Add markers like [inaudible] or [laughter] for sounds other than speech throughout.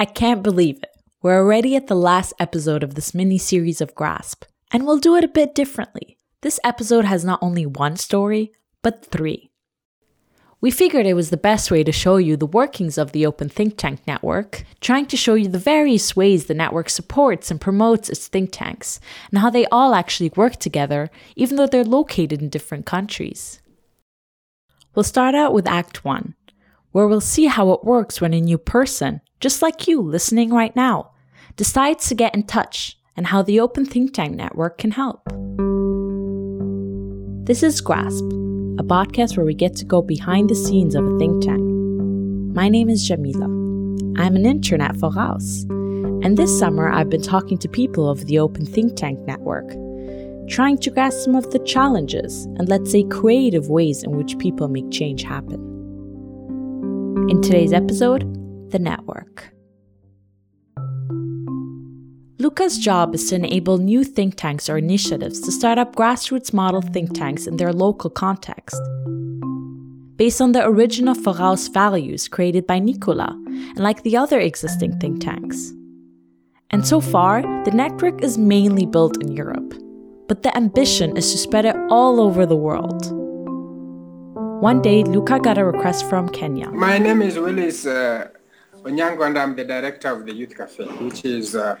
I can't believe it. We're already at the last episode of this mini series of Grasp, and we'll do it a bit differently. This episode has not only one story, but three. We figured it was the best way to show you the workings of the Open Think Tank Network, trying to show you the various ways the network supports and promotes its think tanks, and how they all actually work together, even though they're located in different countries. We'll start out with Act 1, where we'll see how it works when a new person, just like you listening right now, decides to get in touch and how the Open Think Tank Network can help. This is Grasp, a podcast where we get to go behind the scenes of a think tank. My name is Jamila. I'm an intern at foraus, and this summer I've been talking to people of the Open Think Tank Network, trying to grasp some of the challenges and let's say creative ways in which people make change happen. In today's episode, the network. Luca's job is to enable new think tanks or initiatives to start up grassroots model think tanks in their local context. Based on the original foraus values created by Nicola and like the other existing think tanks. And so far, the network is mainly built in Europe, but the ambition is to spread it all over the world. One day, Luca got a request from Kenya. My name is Willis uh, Onyango, and I'm the director of the Youth Cafe, which is uh,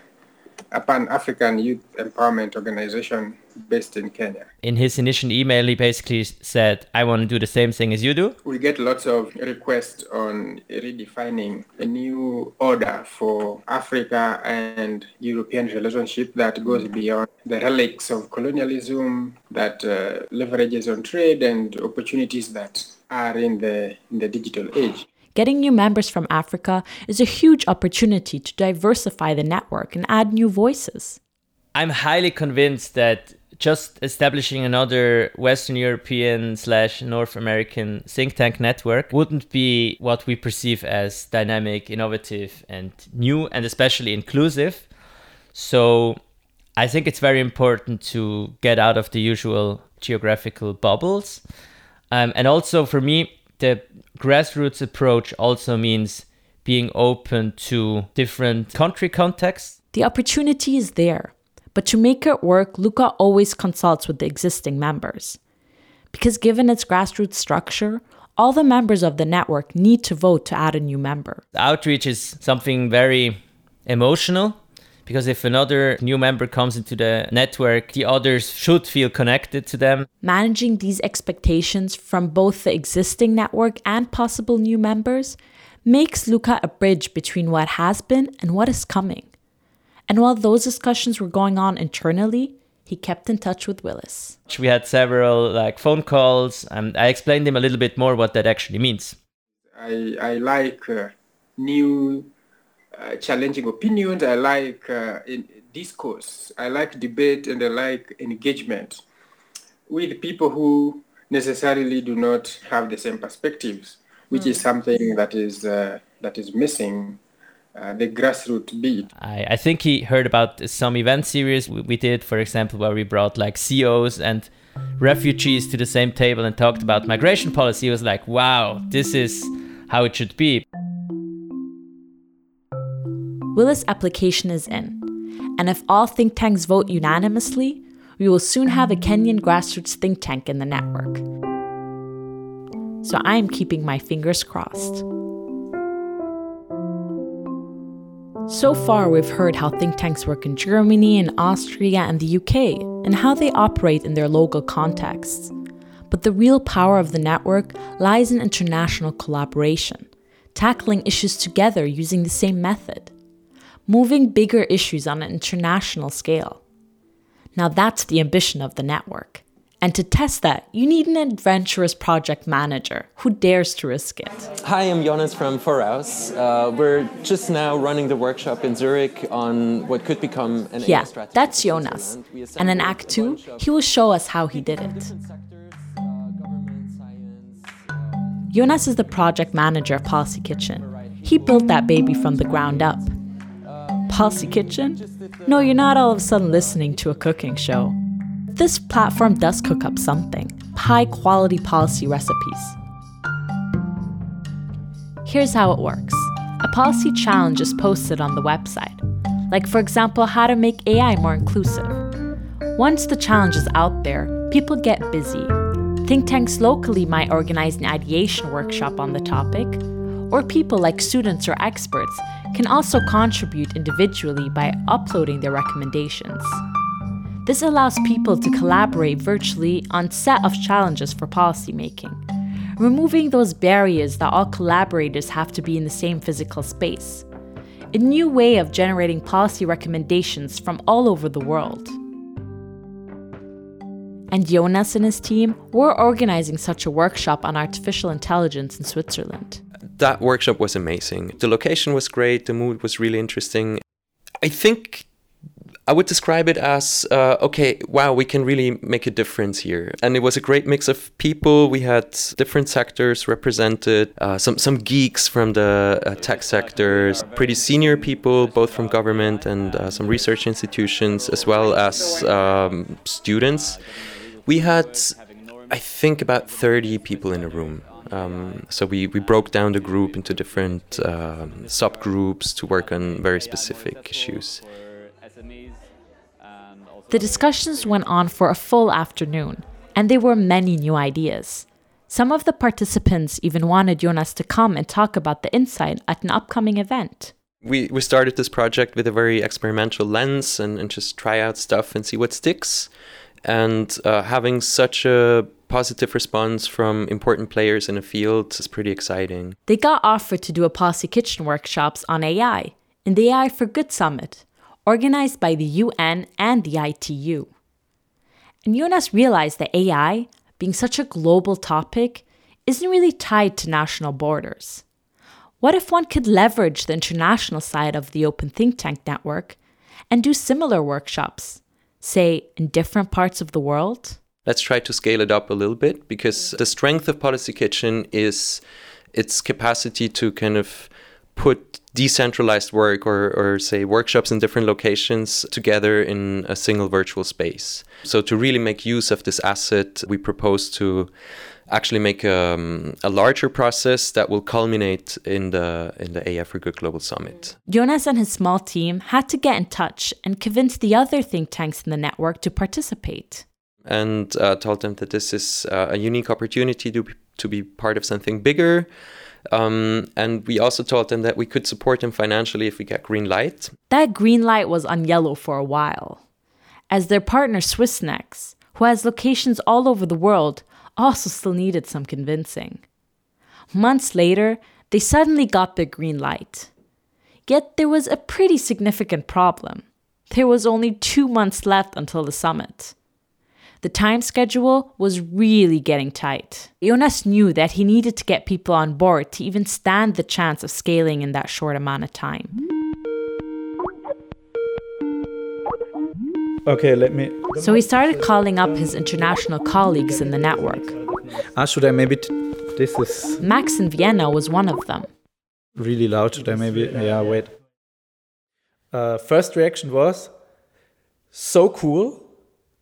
a Pan-African youth empowerment organization based in Kenya. In his initial email, he basically said, I want to do the same thing as you do. We get lots of requests on redefining a new order for Africa and European relationship that goes beyond the relics of colonialism, that uh, leverages on trade and opportunities that are in the, in the digital age. Getting new members from Africa is a huge opportunity to diversify the network and add new voices. I'm highly convinced that just establishing another Western European slash North American think tank network wouldn't be what we perceive as dynamic, innovative, and new, and especially inclusive. So I think it's very important to get out of the usual geographical bubbles. Um, and also for me, the grassroots approach also means being open to different country contexts. The opportunity is there, but to make it work, Luca always consults with the existing members. Because given its grassroots structure, all the members of the network need to vote to add a new member. Outreach is something very emotional because if another new member comes into the network, the others should feel connected to them. Managing these expectations from both the existing network and possible new members makes Luca a bridge between what has been and what is coming. And while those discussions were going on internally, he kept in touch with Willis. We had several like phone calls, and I explained him a little bit more what that actually means. I, I like uh, new uh, challenging opinions. I like uh, discourse. I like debate and I like engagement with people who necessarily do not have the same perspectives, which mm. is something that is uh, that is missing. Uh, the grassroots beat. I, I think he heard about some event series we, we did, for example, where we brought like CEOs and refugees to the same table and talked about migration policy. He was like, wow, this is how it should be. Willis' application is in, and if all think tanks vote unanimously, we will soon have a Kenyan grassroots think tank in the network. So I am keeping my fingers crossed. So far, we've heard how think tanks work in Germany and Austria and the UK, and how they operate in their local contexts. But the real power of the network lies in international collaboration, tackling issues together using the same method moving bigger issues on an international scale. Now, that's the ambition of the network. And to test that, you need an adventurous project manager who dares to risk it. Hi, I'm Jonas from foraus. Uh, we're just now running the workshop in Zurich on what could become an Yeah, that's Jonas. And in Act 2, he will show us how he did it. Jonas is the project manager of Policy Kitchen. He built that baby from the ground up. Policy Kitchen? No, you're not all of a sudden listening to a cooking show. This platform does cook up something high quality policy recipes. Here's how it works a policy challenge is posted on the website, like, for example, how to make AI more inclusive. Once the challenge is out there, people get busy. Think tanks locally might organize an ideation workshop on the topic, or people like students or experts can also contribute individually by uploading their recommendations. This allows people to collaborate virtually on set of challenges for policymaking, removing those barriers that all collaborators have to be in the same physical space. A new way of generating policy recommendations from all over the world. And Jonas and his team were organizing such a workshop on artificial intelligence in Switzerland that workshop was amazing. The location was great. The mood was really interesting. I think I would describe it as uh, okay, wow, we can really make a difference here. And it was a great mix of people. We had different sectors represented, uh, some, some geeks from the uh, tech sectors, pretty senior people, both from government and uh, some research institutions, as well as um, students. We had, I think, about 30 people in a room. Um, so we, we broke down the group into different um, subgroups to work on very specific issues. The discussions went on for a full afternoon, and there were many new ideas. Some of the participants even wanted Jonas to come and talk about the insight at an upcoming event. We, we started this project with a very experimental lens and, and just try out stuff and see what sticks. And uh, having such a positive response from important players in the field is pretty exciting. They got offered to do a Policy Kitchen workshops on AI in the AI for Good Summit, organized by the UN and the ITU. And Jonas realized that AI, being such a global topic, isn't really tied to national borders. What if one could leverage the international side of the Open Think Tank network and do similar workshops, say in different parts of the world? Let's try to scale it up a little bit because the strength of Policy Kitchen is its capacity to kind of put decentralized work or, or say workshops in different locations together in a single virtual space. So to really make use of this asset, we propose to actually make um, a larger process that will culminate in the in the AI for Good Global Summit. Jonas and his small team had to get in touch and convince the other think tanks in the network to participate and uh, told them that this is uh, a unique opportunity to be, to be part of something bigger. Um, and we also told them that we could support them financially if we get green light. That green light was on yellow for a while, as their partner Swissnex, who has locations all over the world, also still needed some convincing. Months later, they suddenly got the green light. Yet there was a pretty significant problem. There was only two months left until the summit. The time schedule was really getting tight. Jonas knew that he needed to get people on board to even stand the chance of scaling in that short amount of time. Okay, let me. So he started calling up his international colleagues in the network. Ah, should I maybe. T- this is. Max in Vienna was one of them. Really loud. Should I maybe. Yeah, wait. Uh, first reaction was so cool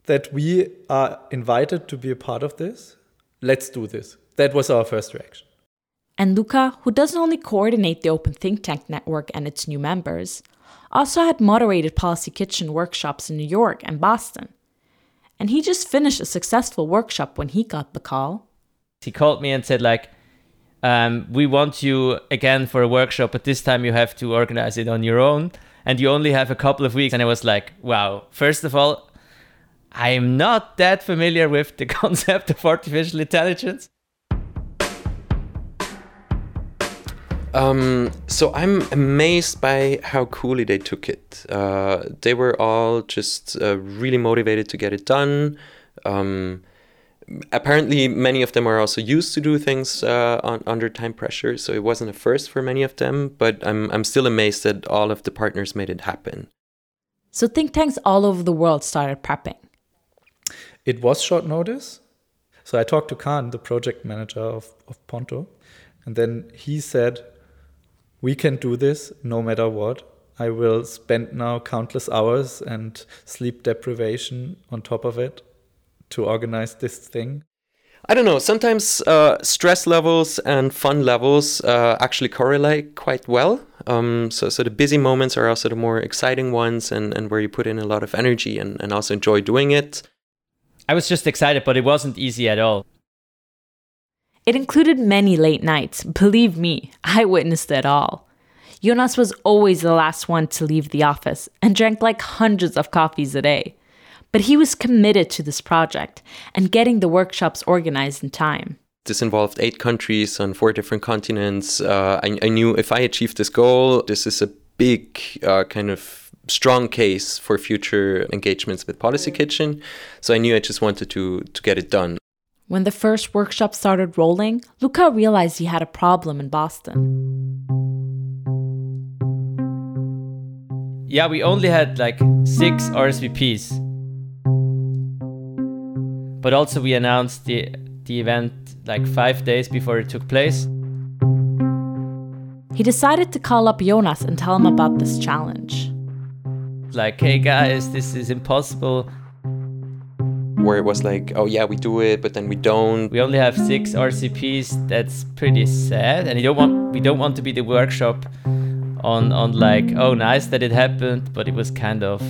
that we are invited to be a part of this. Let's do this. That was our first reaction. And Luca, who doesn't only coordinate the Open Think Tank network and its new members, also had moderated Policy Kitchen workshops in New York and Boston. And he just finished a successful workshop when he got the call. He called me and said, like, um, we want you again for a workshop, but this time you have to organize it on your own. And you only have a couple of weeks. And I was like, wow, first of all, I'm not that familiar with the [laughs] concept of artificial intelligence. Um, so I'm amazed by how coolly they took it. Uh, they were all just uh, really motivated to get it done. Um, apparently, many of them are also used to do things uh, on, under time pressure, so it wasn't a first for many of them. But I'm I'm still amazed that all of the partners made it happen. So think tanks all over the world started prepping. It was short notice. So I talked to Khan, the project manager of, of Ponto, and then he said, We can do this no matter what. I will spend now countless hours and sleep deprivation on top of it to organize this thing. I don't know. Sometimes uh, stress levels and fun levels uh, actually correlate quite well. Um, so, so the busy moments are also the more exciting ones, and, and where you put in a lot of energy and, and also enjoy doing it. I was just excited, but it wasn't easy at all. It included many late nights. Believe me, I witnessed it all. Jonas was always the last one to leave the office and drank like hundreds of coffees a day. But he was committed to this project and getting the workshops organized in time. This involved eight countries on four different continents. Uh, I, I, knew if I achieved this goal, this is a big uh, kind of strong case for future engagements with Policy mm. Kitchen. So I knew I just wanted to, to get it done. When the first workshop started rolling, Luca realized he had a problem in Boston. Yeah, we only had like six RSVPs but also we announced the the event like five days before it took place. He decided to call up Jonas and tell him about this challenge. Like, hey guys, this is impossible. Where it was like, oh yeah, we do it, but then we don't. We only have six RSVPs. That's pretty sad, and you don't want we don't want to be the workshop on on like, oh nice that it happened, but it was kind of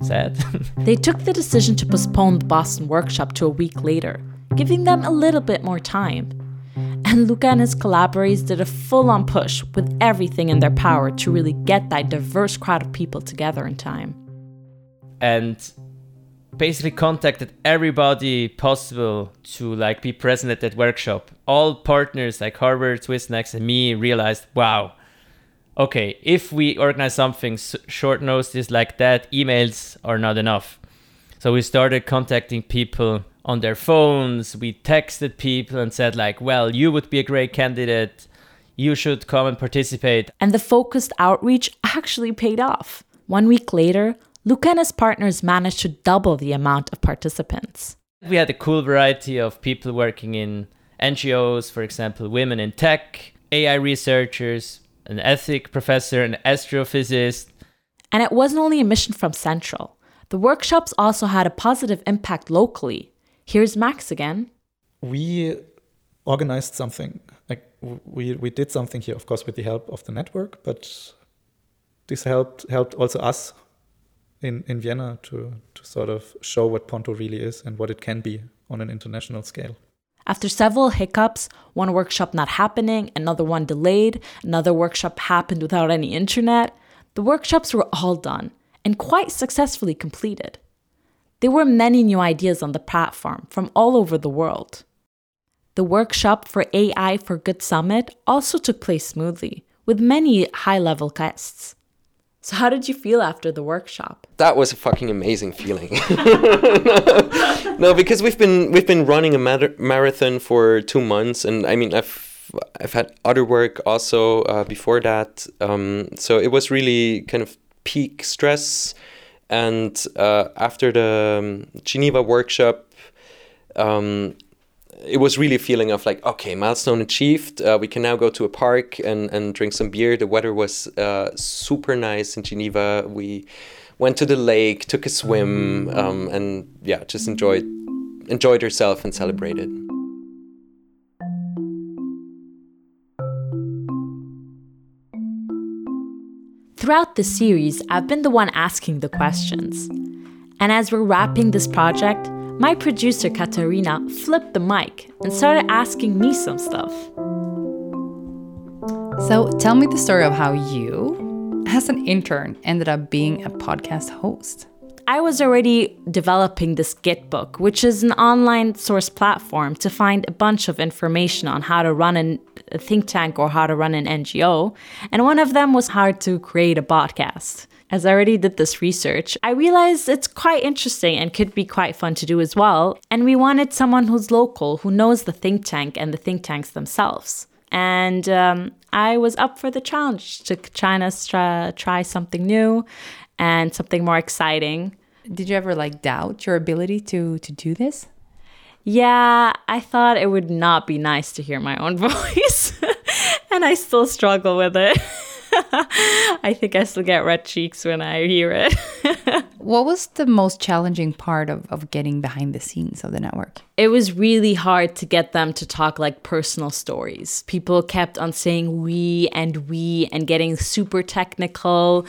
sad. [laughs] they took the decision to postpone the Boston workshop to a week later, giving them a little bit more time. And Luca and his collaborators did a full on push with everything in their power to really get that diverse crowd of people together in time. And basically contacted everybody possible to like be present at that workshop. All partners like Harvard, Swissnex, and me realized, wow, okay, if we organize something short notice like that, emails are not enough. So we started contacting people on their phones. We texted people and said like, "Well, you would be a great candidate. You should come and participate." And the focused outreach actually paid off. One week later, Luca and his partners managed to double the amount of participants. We had a cool variety of people working in NGOs, for example, women in tech, AI researchers, an ethic professor, an astrophysicist. And it wasn't only a mission from Central. The workshops also had a positive impact locally. Here's Max again. We organized something. Like we we did something here, of course, with the help of the network, but this helped helped also us in, in Vienna to, to sort of show what Ponto really is and what it can be on an international scale. After several hiccups, one workshop not happening, another one delayed, another workshop happened without any internet, the workshops were all done and quite successfully completed. There were many new ideas on the platform from all over the world. The workshop for AI for Good Summit also took place smoothly, with many high level guests. So how did you feel after the workshop? That was a fucking amazing feeling. [laughs] no, because we've been we've been running a marathon for two months, and I mean I've I've had other work also uh, before that, um, so it was really kind of peak stress. And uh, after the um, Geneva workshop, um, it was really a feeling of like, okay, milestone achieved. Uh, we can now go to a park and, and drink some beer. The weather was uh, super nice in Geneva. We went to the lake, took a swim, um, and yeah, just enjoyed enjoyed herself and celebrated. Throughout the series, I've been the one asking the questions. And as we're wrapping this project, my producer Katarina flipped the mic and started asking me some stuff. So tell me the story of how you, as an intern, ended up being a podcast host. I was already developing this Gitbook, which is an online source platform to find a bunch of information on how to run an, a think tank or how to run an NGO. And one of them was how to create a podcast as I already did this research, I realized it's quite interesting and could be quite fun to do as well. And we wanted someone who's local, who knows the think tank and the think tanks themselves. And um, I was up for the challenge to try to try something new and something more exciting. Did you ever like doubt your ability to to do this? Yeah, I thought it would not be nice to hear my own [laughs] voice, and I still struggle with it. [laughs] I think I still get red cheeks when I hear it. [laughs] what was the most challenging part of, of getting behind the scenes of the network? It was really hard to get them to talk like personal stories. People kept on saying we and we and getting super technical.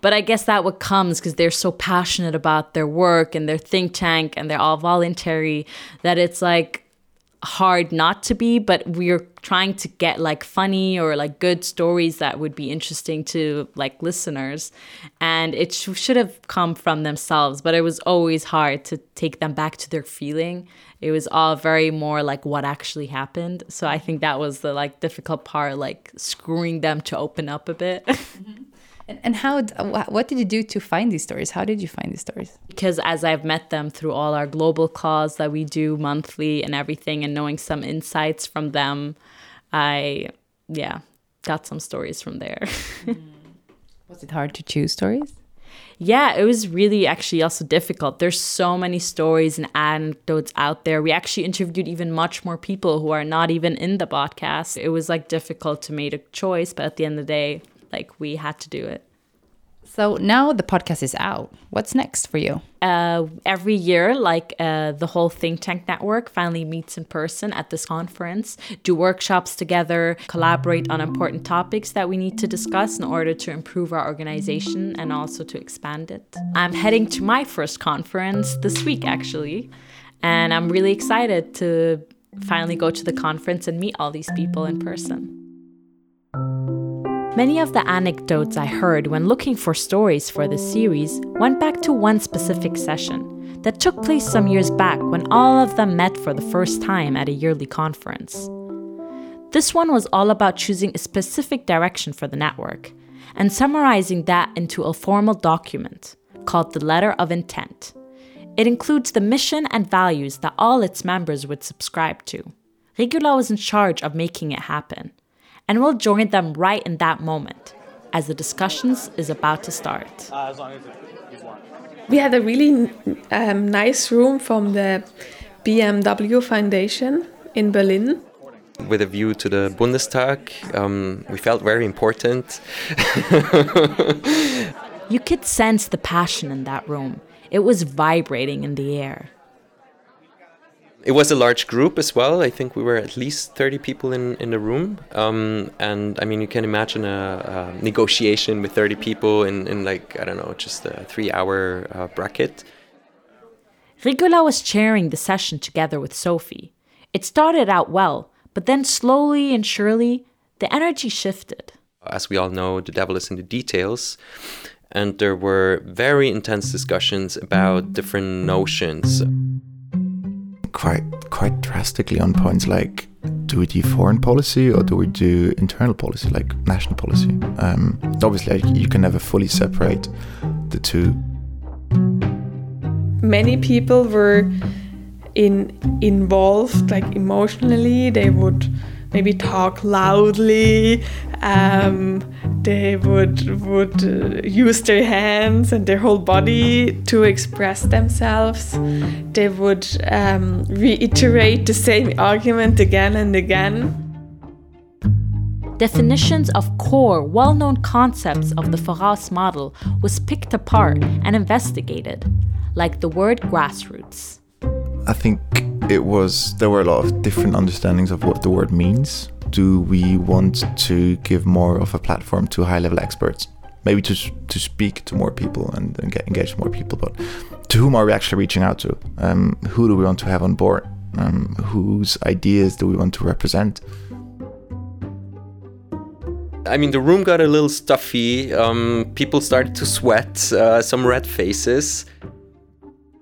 But I guess that what comes because they're so passionate about their work and their think tank and they're all voluntary that it's like hard not to be, but we're trying to get like funny or like good stories that would be interesting to like listeners. And it sh- should have come from themselves, but it was always hard to take them back to their feeling. It was all very more like what actually happened. So I think that was the like difficult part, like screwing them to open up a bit. Mm-hmm. And how, what did you do to find these stories? How did you find these stories? Because as I've met them through all our global calls that we do monthly and everything, and knowing some insights from them, I, yeah, got some stories from there. [laughs] Was it hard to choose stories? Yeah, it was really actually also difficult. There's so many stories and anecdotes out there. We actually interviewed even much more people who are not even in the podcast. It was like difficult to make a choice, but at the end of the day, like we had to do it. So now the podcast is out. What's next for you? Uh, every year, like uh, the whole think tank network finally meets in person at this conference, do workshops together, collaborate on important topics that we need to discuss in order to improve our organization and also to expand it. I'm heading to my first conference this week, actually, and I'm really excited to finally go to the conference and meet all these people in person. Many of the anecdotes I heard when looking for stories for this series went back to one specific session that took place some years back when all of them met for the first time at a yearly conference. This one was all about choosing a specific direction for the network and summarizing that into a formal document called the Letter of Intent. It includes the mission and values that all its members would subscribe to. Regula was in charge of making it happen and we'll join them right in that moment as the discussions is about to start. Uh, we had a really um, nice room from the BMW Foundation in Berlin. With a view to the Bundestag, um, we felt very important. [laughs] you could sense the passion in that room. It was vibrating in the air. It was a large group as well. I think we were at least 30 people in, in the room. Um, and I mean, you can imagine a, a, negotiation with 30 people in, in like, I don't know, just a three hour uh, bracket. Regula was chairing the session together with Sophie. It started out well, but then slowly and surely, the energy shifted. As we all know, the devil is in the details. And there were very intense discussions about different notions quite quite drastically on points like do we do foreign policy or do we do internal policy like national policy? Um, obviously you can never fully separate the two. Many people were in involved like emotionally. They would maybe talk loudly um, they would would uh, use their hands and their whole body to express themselves. They would um, reiterate the same argument again and again. Definitions of core, well known concepts of the foraus model was picked apart and investigated, like the word grassroots. I think it was, there were a lot of different understandings of what the word means do we want to give more of a platform to high level experts? Maybe to, to speak to more people and, and get engaged more people, but to whom are we actually reaching out to? Um, who do we want to have on board? Um, whose ideas do we want to represent? I mean, the room got a little stuffy. Um, people started to sweat. Uh, some red faces.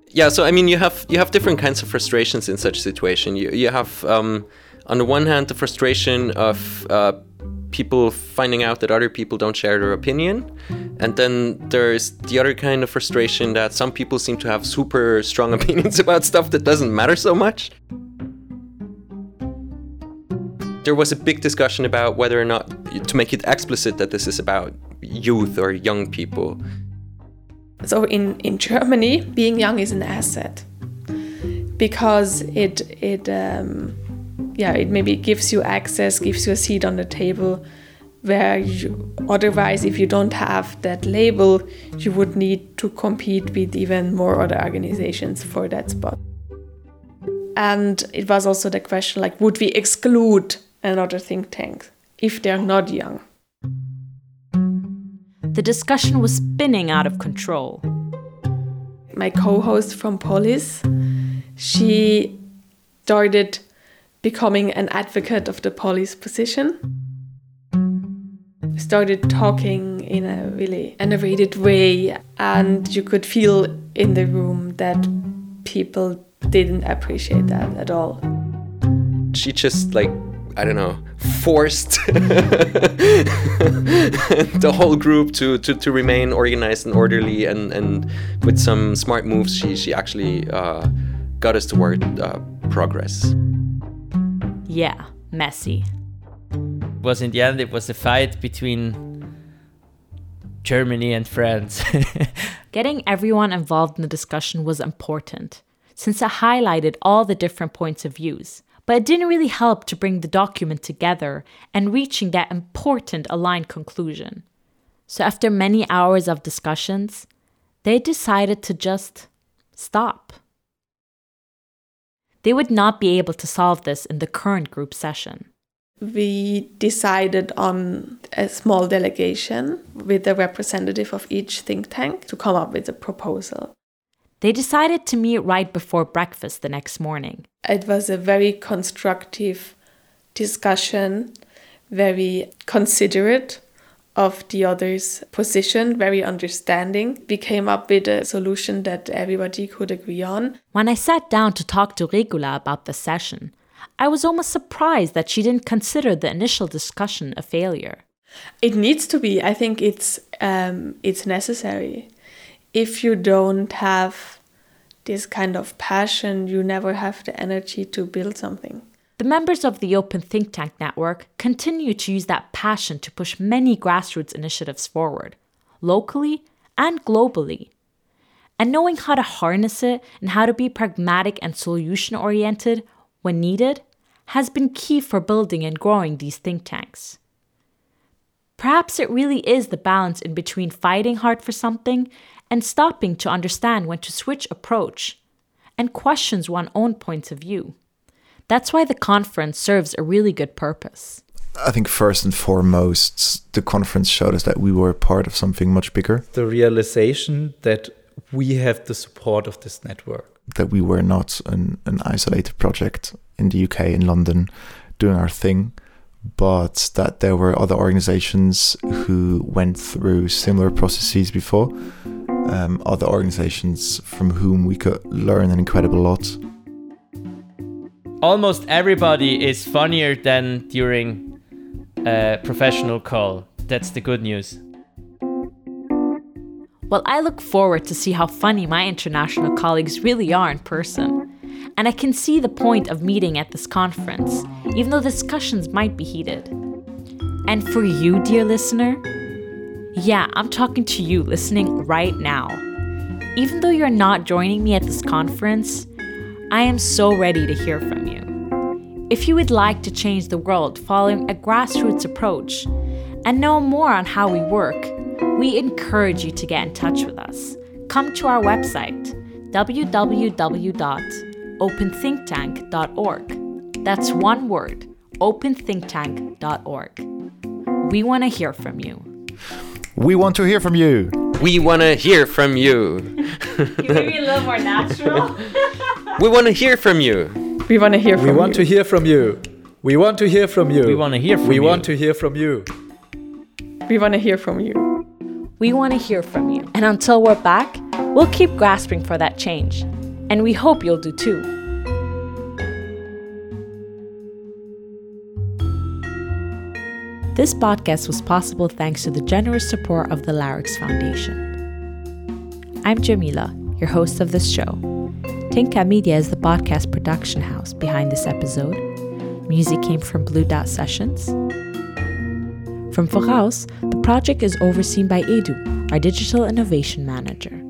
Yeah, so I mean, you have you have different kinds of frustrations in such situation. You you have um, on the one hand, the frustration of uh, people finding out that other people don't share their opinion. And then there's the other kind of frustration that some people seem to have super strong [laughs] opinions about stuff that doesn't matter so much. There was a big discussion about whether or not to make it explicit that this is about youth or young people. So in, in Germany, being young is an asset because it it um, yeah, it maybe gives you access, gives you a seat on the table where you, otherwise, if you don't have that label, you would need to compete with even more other organizations for that spot. And it was also the question like, would we exclude another think tank if they're not young? The discussion was spinning out of control. My co host from Polis, she started becoming an advocate of the police position. Started talking in a really enervated way, and you could feel in the room that people didn't appreciate that at all. She just like I don't know forced [laughs] the whole group to, to, to remain organized and orderly and, and with some smart moves she, she actually uh, got us toward uh, progress. Yeah, messy. It Was in the end it was a fight between Germany and France. [laughs] Getting everyone involved in the discussion was important since it highlighted all the different points of views. But it didn't really help to bring the document together and reaching that important aligned conclusion. So after many hours of discussions, they decided to just stop. They would not be able to solve this in the current group session. We decided on a small delegation with a representative of each think tank to come up with a proposal. They decided to meet right before breakfast the next morning. It was a very constructive discussion, very considerate of the other's position, very understanding. We came up with a solution that everybody could agree on. When I sat down to talk to Regula about the session, I was almost surprised that she didn't consider the initial discussion a failure. It needs to be. I think it's um, it's necessary if you don't have this kind of passion, you never have the energy to build something. The members of the Open Think Tank Network continue to use that passion to push many grassroots initiatives forward, locally and globally. And knowing how to harness it and how to be pragmatic and solution oriented when needed has been key for building and growing these think tanks. Perhaps it really is the balance in between fighting hard for something and stopping to understand when to switch approach and questions one's own points of view. That's why the conference serves a really good purpose. I think first and foremost, the conference showed us that we were part of something much bigger. The realization that we have the support of this network. That we were not an, an isolated project in the UK, in London, doing our thing, but that there were other organizations who went through similar processes before, um, other organizations from whom we could learn an incredible lot. Almost everybody is funnier than during a professional call. That's the good news. Well, I look forward to see how funny my international colleagues really are in person. And I can see the point of meeting at this conference, even though discussions might be heated. And for you, dear listener, yeah, I'm talking to you listening right now. Even though you're not joining me at this conference, I am so ready to hear from you. If you would like to change the world following a grassroots approach and know more on how we work, we encourage you to get in touch with us. Come to our website, www.openthinktank.org. That's one word, openthinktank.org. We want to hear from you. We want to hear from you. We want to hear from you. [laughs] you made a little more natural. [laughs] we want to hear from you. We want to hear from you. we you. want to hear from you. We want to hear from you. We want to hear from we you. We want to hear from you. We want to hear from you. We want to hear from you. And until we're back, we'll keep grasping for that change. And we hope you'll do too. This podcast was possible thanks to the generous support of the Larix Foundation. I'm Jamila, your host of this show. Tinka Media is the podcast production house behind this episode. Music came from Blue Dot Sessions. From foraus, the project is overseen by Edu, our digital innovation manager.